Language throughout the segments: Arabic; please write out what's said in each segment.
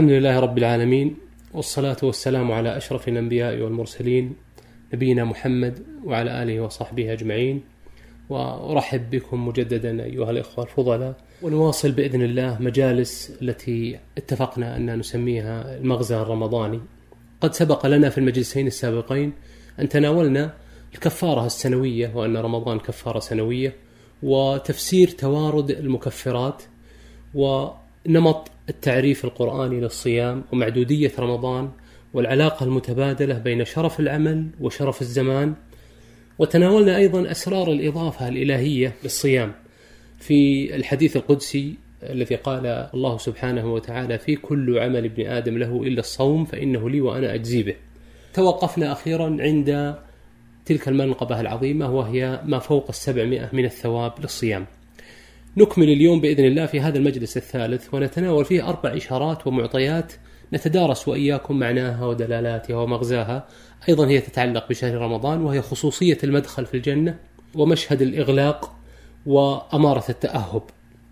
الحمد لله رب العالمين والصلاة والسلام على أشرف الأنبياء والمرسلين نبينا محمد وعلى آله وصحبه أجمعين. وأرحب بكم مجددا أيها الإخوة الفضلاء ونواصل بإذن الله مجالس التي اتفقنا أن نسميها المغزى الرمضاني. قد سبق لنا في المجلسين السابقين أن تناولنا الكفارة السنوية وأن رمضان كفارة سنوية وتفسير توارد المكفرات ونمط التعريف القرآني للصيام ومعدودية رمضان والعلاقة المتبادلة بين شرف العمل وشرف الزمان وتناولنا أيضا أسرار الإضافة الإلهية للصيام في الحديث القدسي الذي قال الله سبحانه وتعالى في كل عمل ابن آدم له إلا الصوم فإنه لي وأنا أجزي به. توقفنا أخيرا عند تلك المنقبة العظيمة وهي ما فوق السبعمائة من الثواب للصيام. نكمل اليوم بإذن الله في هذا المجلس الثالث ونتناول فيه أربع إشارات ومعطيات نتدارس وإياكم معناها ودلالاتها ومغزاها. أيضا هي تتعلق بشهر رمضان وهي خصوصية المدخل في الجنة ومشهد الإغلاق وأمارة التأهب.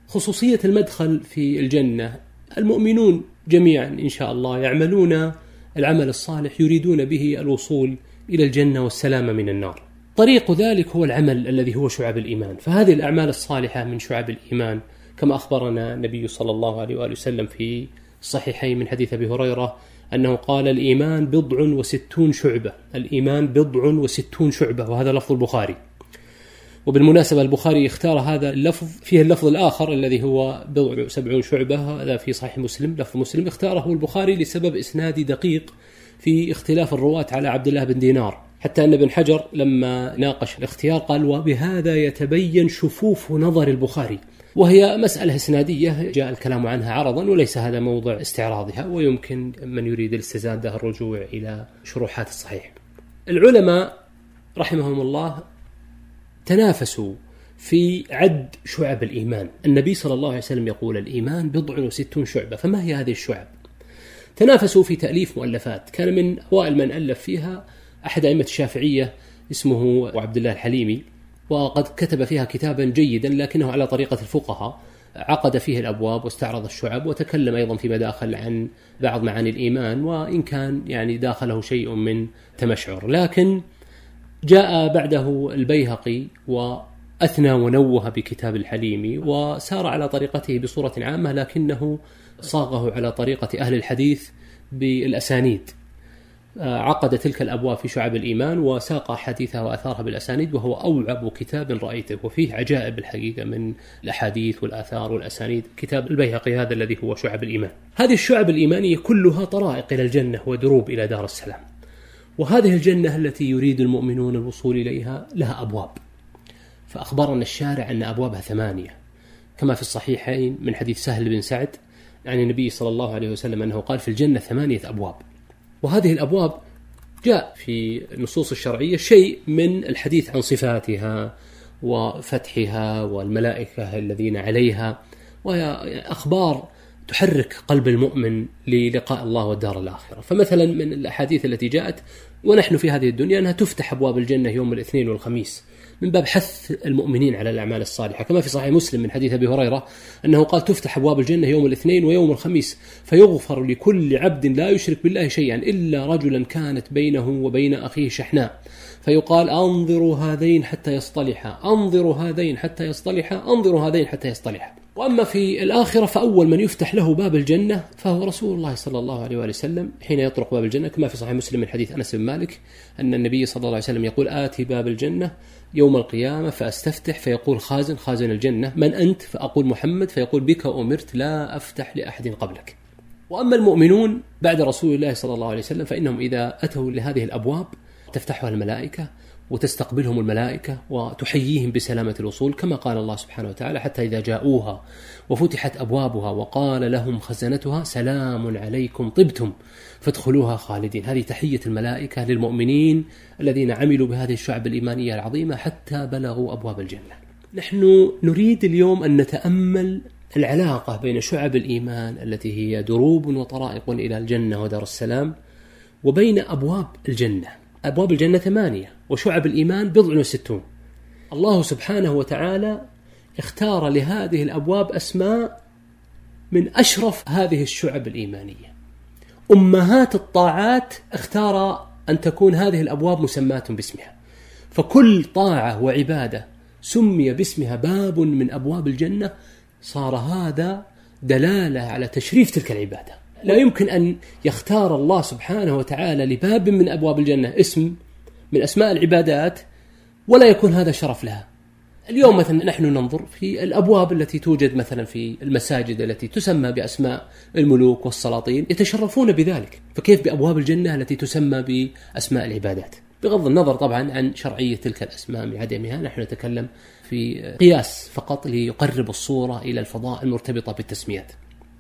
خصوصية المدخل في الجنة المؤمنون جميعا إن شاء الله يعملون العمل الصالح يريدون به الوصول إلى الجنة والسلامة من النار. طريق ذلك هو العمل الذي هو شعب الإيمان. فهذه الأعمال الصالحة من شعب الإيمان كما أخبرنا النبي صلى الله عليه وآله وسلم في الصحيحين من حديث أبي هريرة أنه قال الإيمان بضع وستون شعبة الإيمان بضع وستون شعبة وهذا لفظ البخاري. وبالمناسبة البخاري اختار هذا اللفظ فيه اللفظ الآخر الذي هو بضع وسبعون شعبة هذا في صحيح مسلم لفظ مسلم. اختاره البخاري لسبب إسنادي دقيق في اختلاف الرواة على عبد الله بن دينار. حتى أن ابن حجر لما ناقش الاختيار قال وبهذا يتبين شفوف نظر البخاري وهي مسألة إسنادية جاء الكلام عنها عرضا وليس هذا موضع استعراضها ويمكن من يريد الاستزادة الرجوع إلى شروحات الصحيح. العلماء رحمهم الله تنافسوا في عد شعب الإيمان. النبي صلى الله عليه وسلم يقول الإيمان بضع وستون شعبة فما هي هذه الشعب؟ تنافسوا في تأليف مؤلفات كان من أوائل من ألف فيها أحد أئمة الشافعية اسمه عبد الله الحليمي وقد كتب فيها كتابا جيدا لكنه على طريقة الفقهاء عقد فيه الأبواب واستعرض الشعب وتكلم أيضا فيما داخل عن بعض معاني الإيمان وإن كان يعني داخله شيء من تمشعر. لكن جاء بعده البيهقي وأثنى ونوه بكتاب الحليمي وسار على طريقته بصورة عامة لكنه صاغه على طريقة أهل الحديث بالأسانيد. عقد تلك الأبواب في شعب الإيمان وساق احاديثها واثارها بالأسانيد وهو أوعب كتاب رأيته وفيه عجائب الحقيقة من الأحاديث والآثار والأسانيد كتاب البيهقي هذا الذي هو شعب الإيمان. هذه الشعب الإيمانية كلها طرائق إلى الجنة ودروب إلى دار السلام. وهذه الجنة التي يريد المؤمنون الوصول إليها لها أبواب. فأخبرنا الشارع أن أبوابها ثمانية كما في الصحيحين من حديث سهل بن سعد عن النبي صلى الله عليه وسلم أنه قال في الجنة ثمانية أبواب. وهذه الأبواب جاء في النصوص الشرعية شيء من الحديث عن صفاتها وفتحها والملائكة الذين عليها وهي أخبار تحرك قلب المؤمن للقاء الله والدار الآخرة، فمثلا من الأحاديث التي جاءت ونحن في هذه الدنيا أنها تفتح أبواب الجنة يوم الاثنين والخميس. من باب حث المؤمنين على الأعمال الصالحة. كما في صحيح مسلم من حديث أبي هريرة أنه قال تفتح أبواب الجنة يوم الاثنين ويوم الخميس فيغفر لكل عبد لا يشرك بالله شيئا إلا رجلا كانت بينه وبين أخيه شحناء. فيقال أنظروا هذين حتى يصطلحا أنظروا هذين حتى يصطلحا أنظروا هذين حتى يصطلحا. وأما في الآخرة فأول من يفتح له باب الجنة فهو رسول الله صلى الله عليه وآله وسلم حين يطرق باب الجنة. كما في صحيح مسلم من حديث أنس بن مالك أن النبي صلى الله عليه وسلم يقول اتي باب الجنة يوم القيامة فأستفتح فيقول خازن خازن الجنة. من أنت؟ فأقول محمد. فيقول بك أمرت لا أفتح لأحد قبلك. وأما المؤمنون بعد رسول الله صلى الله عليه وسلم فإنهم إذا أتوا لهذه الأبواب تفتحها الملائكة وتستقبلهم الملائكة وتحييهم بسلامة الوصول كما قال الله سبحانه وتعالى حتى إذا جاءوها وفتحت أبوابها وقال لهم خزنتها سلام عليكم طبتم فادخلوها خالدين. هذه تحية الملائكة للمؤمنين الذين عملوا بهذه الشعب الإيمانية العظيمة حتى بلغوا أبواب الجنة. نحن نريد اليوم أن نتأمل العلاقة بين شعب الإيمان التي هي دروب وطرائق إلى الجنة ودار السلام وبين أبواب الجنة. أبواب الجنة ثمانية وشعب الإيمان بضع وستون. الله سبحانه وتعالى اختار لهذه الأبواب أسماء من أشرف هذه الشعب الإيمانية. أمهات الطاعات اختار أن تكون هذه الأبواب مسماة باسمها. فكل طاعة وعبادة سمي باسمها باب من أبواب الجنة. صار هذا دلالة على تشريف تلك العبادة. لا يمكن أن يختار الله سبحانه وتعالى لباب من أبواب الجنة اسم من أسماء العبادات ولا يكون هذا شرف لها اليوم مثلا نحن ننظر في الأبواب التي توجد مثلا في المساجد التي تسمى بأسماء الملوك والسلاطين يتشرفون بذلك، فكيف بأبواب الجنة التي تسمى بأسماء العبادات؟ بغض النظر طبعا عن شرعية تلك الأسماء بعدمها، نحن نتكلم في قياس فقط ليقرب الصورة إلى الفضاء المرتبطة بالتسميات.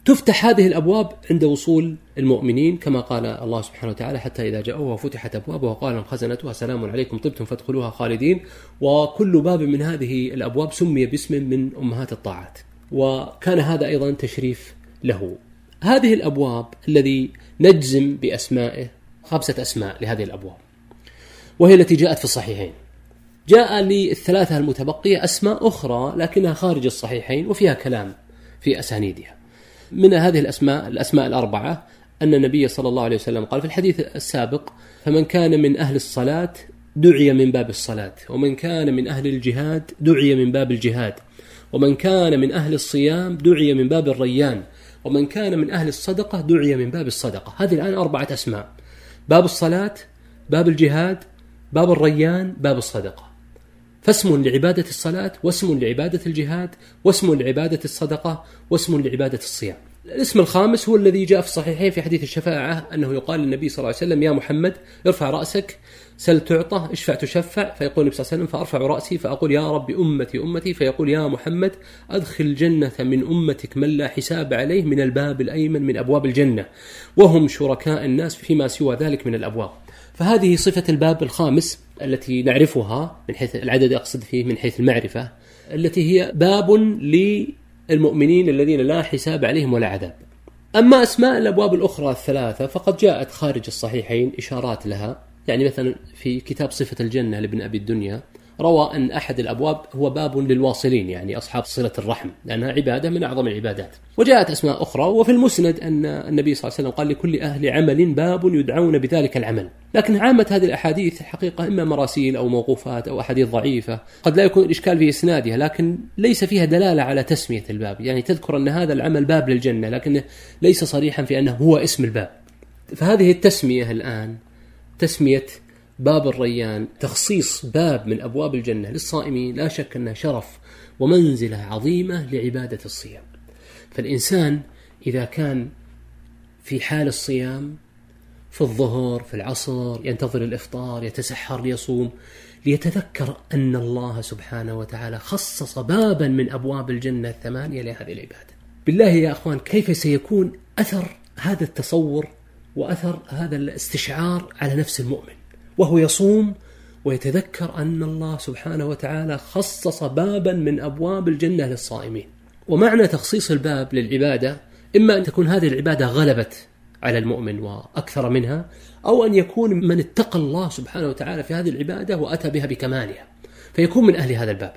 تفتح هذه الأبواب عند وصول المؤمنين كما قال الله سبحانه وتعالى حتى إذا جاءوها وفتحت أبوابها وقال خزنتها سلام عليكم طبتم فادخلوها خالدين. وكل باب من هذه الأبواب سمي باسم من أمهات الطاعات وكان هذا أيضا تشريف له. هذه الأبواب الذي نجزم بأسمائه خمسة أسماء لهذه الأبواب وهي التي جاءت في الصحيحين. جاء للثلاثة المتبقية أسماء أخرى لكنها خارج الصحيحين وفيها كلام في أسانيدها. من هذه الأسماء الأسماء الأربعة أن النبي صلى الله عليه وسلم قال في الحديث السابق فمن كان من أهل الصلاة دعي من باب الصلاة ومن كان من أهل الجهاد دعي من باب الجهاد ومن كان من أهل الصيام دعي من باب الريان ومن كان من أهل الصدقة دعي من باب الصدقة. هذه الآن أربعة أسماء باب الصلاة باب الجهاد باب الريان باب الصدقة. فاسم لعبادة الصلاة واسم لعبادة الجهاد واسم لعبادة الصدقة واسم لعبادة الصيام. الاسم الخامس هو الذي جاء في الصحيحين في حديث الشفاعة أنه يقال للنبي صلى الله عليه وسلم يا محمد ارفع رأسك سل تعطى اشفع تشفع. فيقول النبي صلى الله عليه وسلم فأرفع رأسي فأقول يا رب أمتي أمتي. فيقول يا محمد أدخل الجنة من أمتك من لا حساب عليه من الباب الأيمن من أبواب الجنة وهم شركاء الناس فيما سوى ذلك من الأبواب. فهذه صفة الباب الخامس التي نعرفها من حيث العدد أقصد فيه من حيث المعرفة التي هي باب للمؤمنين الذين لا حساب عليهم ولا عذاب. أما أسماء الأبواب الأخرى الثلاثة فقد جاءت خارج الصحيحين إشارات لها. يعني مثلا في كتاب صفة الجنة لابن أبي الدنيا روى أن أحد الأبواب هو باب للواصلين يعني أصحاب صلة الرحم لأنها عبادة من أعظم العبادات. وجاءت أسماء أخرى وفي المسند أن النبي صلى الله عليه وسلم قال لكل أهل عمل باب يدعون بذلك العمل. لكن عامة هذه الأحاديث حقيقة إما مراسيل أو موقوفات أو أحاديث ضعيفة قد لا يكون الإشكال في إسنادها لكن ليس فيها دلالة على تسمية الباب. يعني تذكر أن هذا العمل باب للجنة لكنه ليس صريحا في أنه هو اسم الباب. فهذه التسمية الآن تسمية باب الريان تخصيص باب من أبواب الجنة للصائمين لا شك انه شرف ومنزلة عظيمة لعبادة الصيام. فالإنسان إذا كان في حال الصيام في الظهر في العصر ينتظر الإفطار يتسحر ليصوم ليتذكر أن الله سبحانه وتعالى خصص بابا من أبواب الجنة الثمانية لهذه العبادة. بالله يا أخوان كيف سيكون أثر هذا التصور وأثر هذا الاستشعار على نفس المؤمن؟ وهو يصوم ويتذكر أن الله سبحانه وتعالى خصص بابا من أبواب الجنة للصائمين. ومعنى تخصيص الباب للعبادة إما أن تكون هذه العبادة غلبت على المؤمن وأكثر منها أو أن يكون من اتقى الله سبحانه وتعالى في هذه العبادة وأتى بها بكمالها فيكون من أهل هذا الباب.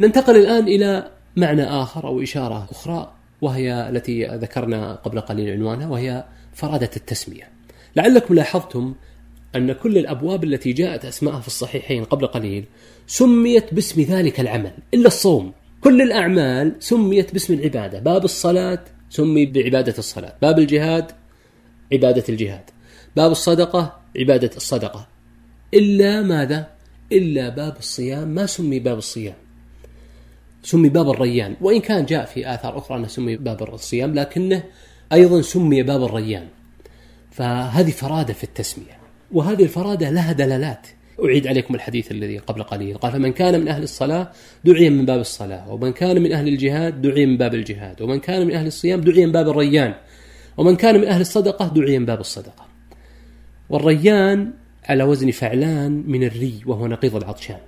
ننتقل الآن إلى معنى آخر أو إشارة أخرى وهي التي ذكرنا قبل قليل عنوانها وهي فرادة التسمية. لعلكم لاحظتم أن كل الأبواب التي جاءت أسماءها في الصحيحين قبل قليل سميت باسم ذلك العمل إلا الصوم. كل الأعمال سميت باسم العبادة. باب الصلاة سمي بعبادة الصلاة. باب الجهاد عبادة الجهاد. باب الصدقة عبادة الصدقة. إلا ماذا؟ إلا باب الصيام. ما سمي باب الصيام؟ سمي باب الريان. وإن كان جاء في آثار أخرى أنه سمي باب الصيام لكنه أيضا سمي باب الريان. فهذه فرادة في التسمية. وهذه الفرادة لها دلالات. أعيد عليكم الحديث الذي قبل قليل. قال فمن كان من أهل الصلاة دعي من باب الصلاة ومن كان من أهل الجهاد دعي من باب الجهاد ومن كان من أهل الصيام دعي من باب الريان ومن كان من أهل الصدقة دعي من باب الصدقة. والريان على وزن فعلان من الري وهو نقيض العطشان.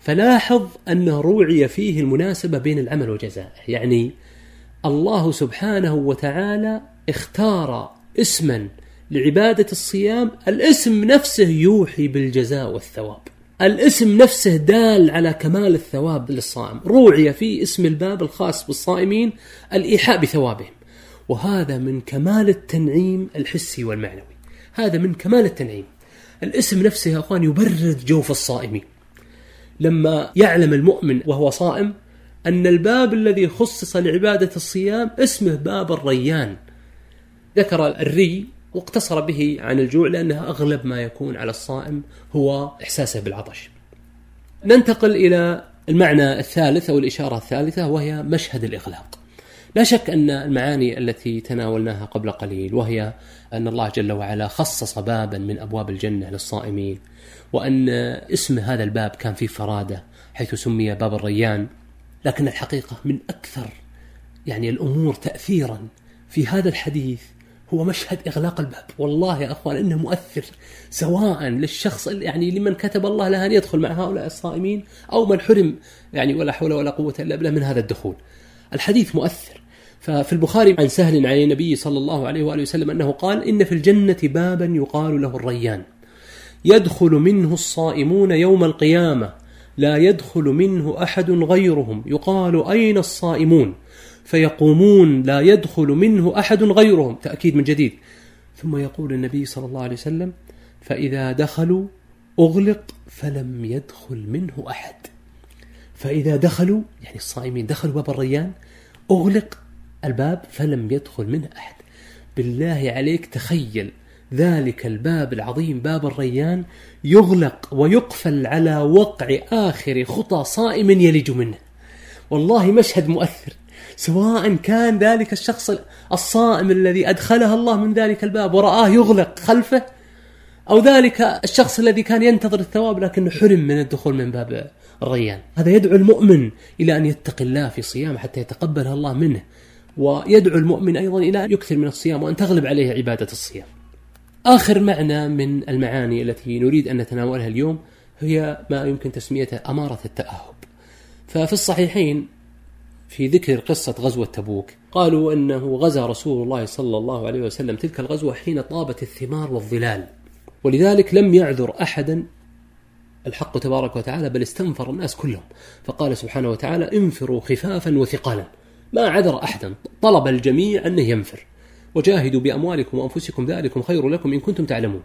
فلاحظ أنه روعي فيه المناسبة بين العمل وجزائه يعني الله سبحانه وتعالى اختار اسما لعبادة الصيام الاسم نفسه يوحي بالجزاء والثواب. الاسم نفسه دال على كمال الثواب للصائم. روعي في اسم الباب الخاص بالصائمين الإيحاء بثوابهم. وهذا من كمال التنعيم الحسي والمعنوي. هذا من كمال التنعيم. الاسم نفسه يا أخوان يبرد جوف الصائمين. لما يعلم المؤمن وهو صائم أن الباب الذي خصص لعبادة الصيام اسمه باب الريان. ذكر الري واقتصر به عن الجوع لأنها أغلب ما يكون على الصائم هو إحساسه بالعطش. ننتقل إلى المعنى الثالث أو الإشارة الثالثة وهي مشهد الإغلاق. لا شك أن المعاني التي تناولناها قبل قليل وهي أن الله جل وعلا خصص بابا من أبواب الجنة للصائمين وأن اسم هذا الباب كان فيه فرادة حيث سمي باب الريان. لكن الحقيقة من أكثر يعني الأمور تأثيرا في هذا الحديث هو مشهد إغلاق الباب. والله يا أخوان إنه مؤثر سواء للشخص يعني لمن كتب الله له أن يدخل مع هؤلاء الصائمين أو من حرم يعني ولا حول ولا قوة إلا بالله من هذا الدخول. الحديث مؤثر. ففي البخاري عن سهل عن النبي صلى الله عليه وآله وسلم أنه قال إن في الجنة بابا يقال له الريان. يدخل منه الصائمون يوم القيامة لا يدخل منه أحد غيرهم. يقال أين الصائمون؟ فيقومون لا يدخل منه أحد غيرهم. تأكيد من جديد. ثم يقول النبي صلى الله عليه وسلم فإذا دخلوا أغلق فلم يدخل منه أحد. فإذا دخلوا يعني الصائمين دخلوا باب الريان أغلق الباب فلم يدخل منه أحد. بالله عليك تخيل ذلك الباب العظيم باب الريان يغلق ويقفل على وقع آخر خطى صائم يلج منه. والله مشهد مؤثر. سواء كان ذلك الشخص الصائم الذي أدخله الله من ذلك الباب ورآه يغلق خلفه أو ذلك الشخص الذي كان ينتظر الثواب لكنه حرم من الدخول من باب الريان. هذا يدعو المؤمن إلى أن يتقي الله في صيام حتى يتقبلها الله منه ويدعو المؤمن أيضا إلى أن يكثر من الصيام وأن تغلب عليه عبادة الصيام. آخر معنى من المعاني التي نريد أن نتناولها اليوم هي ما يمكن تسميته أمارة التأهب. ففي الصحيحين في ذكر قصة غزوة تبوك. قالوا أنه غزا رسول الله صلى الله عليه وسلم تلك الغزوة حين طابت الثمار والظلال. ولذلك لم يعذر أحدا الحق تبارك وتعالى بل استنفر الناس كلهم. فقال سبحانه وتعالى انفروا خفافا وثقالا. ما عذر أحدا طلب الجميع أنه ينفر. وجاهدوا بأموالكم وأنفسكم ذلكم خير لكم إن كنتم تعلمون.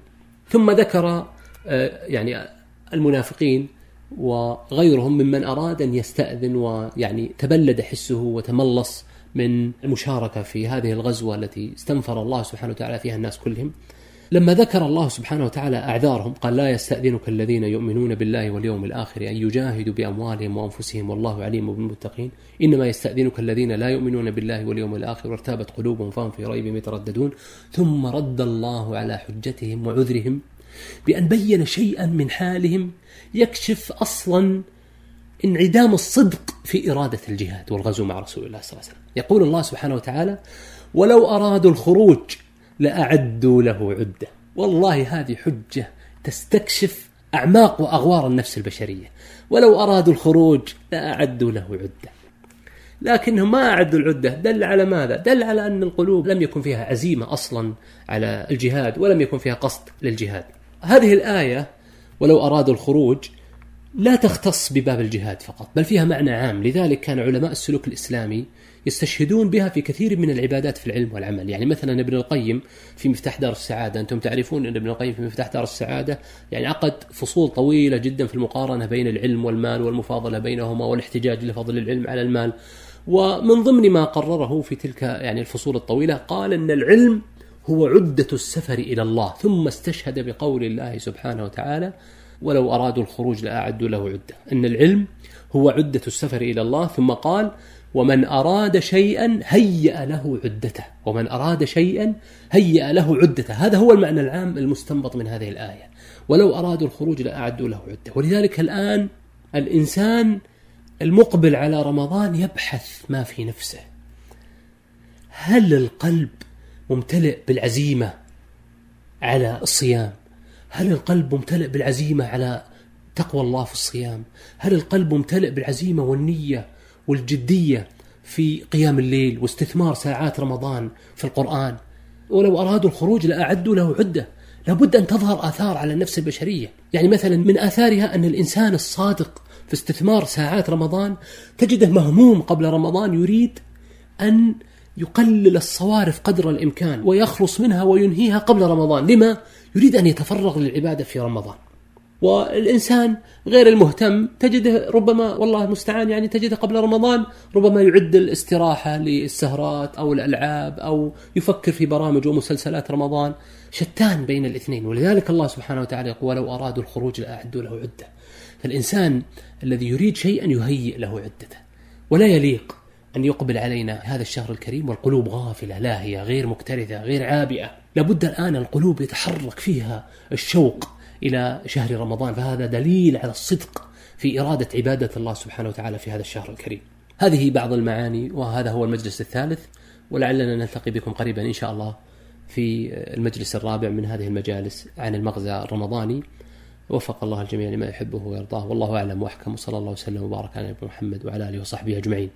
ثم ذكر آه، يعني المنافقين وغيرهم ممن أراد أن يستأذن ويعني تبلد حسه وتملص من المشاركة في هذه الغزوة التي استنفر الله سبحانه وتعالى فيها الناس كلهم. لما ذكر الله سبحانه وتعالى أعذارهم قال لا يستأذنك الذين يؤمنون بالله واليوم الآخر أن يجاهدوا بأموالهم وأنفسهم والله عليم بالمتقين. إنما يستأذنك الذين لا يؤمنون بالله واليوم الآخر وارتابت قلوبهم فهم في ريب يترددون ثم رد الله على حجتهم وعذرهم بأن بين شيئا من حالهم يكشف أصلا انعدام الصدق في إرادة الجهاد والغزو مع رسول الله صلى الله عليه وسلم. يقول الله سبحانه وتعالى ولو أرادوا الخروج لأعدوا له عدة. والله هذه حجة تستكشف أعماق وأغوار النفس البشرية. ولو أرادوا الخروج لأعدوا له عدة. لكنهم ما أعدوا العدة. دل على ماذا؟ دل على أن القلوب لم يكن فيها عزيمة أصلا على الجهاد ولم يكن فيها قصد للجهاد. هذه الآية ولو أرادوا الخروج لا تختص بباب الجهاد فقط بل فيها معنى عام. لذلك كان علماء السلوك الإسلامي يستشهدون بها في كثير من العبادات في العلم والعمل. يعني مثلا ابن القيم في مفتاح دار السعادة أنتم تعرفون أن ابن القيم في مفتاح دار السعادة يعني عقد فصول طويلة جدا في المقارنة بين العلم والمال والمفاضلة بينهما والاحتجاج لفضل العلم على المال. ومن ضمن ما قرره في تلك يعني الفصول الطويلة قال أن العلم هو عدة السفر إلى الله ثم استشهد بقول الله سبحانه وتعالى ولو أرادوا الخروج لأعدوا له عدة. أن العلم هو عدة السفر إلى الله ثم قال ومن أراد شيئا هيأ له عدته. ومن أراد شيئا هيأ له عدته. هذا هو المعنى العام المستنبط من هذه الآية. ولو أرادوا الخروج لأعدوا له عدة ولذلك الآن الإنسان المقبل على رمضان يبحث ما في نفسه. هل القلب ممتلئ بالعزيمة على الصيام؟ هل القلب ممتلئ بالعزيمة على تقوى الله في الصيام؟ هل القلب ممتلئ بالعزيمة والنية والجدية في قيام الليل واستثمار ساعات رمضان في القرآن؟ ولو أرادوا الخروج لأعدوا له عدة. لابد أن تظهر آثار على النفس البشرية. يعني مثلا من آثارها أن الإنسان الصادق في استثمار ساعات رمضان تجده مهموم قبل رمضان يريد أن يقلل الصوارف قدر الإمكان ويخلص منها وينهيها قبل رمضان، لما؟ يريد أن يتفرغ للعبادة في رمضان. والإنسان غير المهتم تجده ربما والله المستعان يعني تجده قبل رمضان ربما يعد الاستراحة للسهرات أو الألعاب أو يفكر في برامج ومسلسلات رمضان شتان بين الاثنين ولذلك الله سبحانه وتعالى يقول ولو أرادوا الخروج لأعدوا له عدة فالإنسان الذي يريد شيئا يهيئ له عدته ولا يليق أن يقبل علينا هذا الشهر الكريم والقلوب غافلة لاهية غير مكترثة غير عابئة. لابد الآن القلوب يتحرك فيها الشوق إلى شهر رمضان فهذا دليل على الصدق في إرادة عبادة الله سبحانه وتعالى في هذا الشهر الكريم. هذه بعض المعاني وهذا هو المجلس الثالث ولعلنا نلتقي بكم قريبا إن شاء الله في المجلس الرابع من هذه المجالس عن المغزى الرمضاني. وفق الله الجميع لما يحبه ويرضاه والله أعلم وأحكم وصلى الله وسلم وبارك على نبينا محمد وعلى آله وصحبه أجمعين.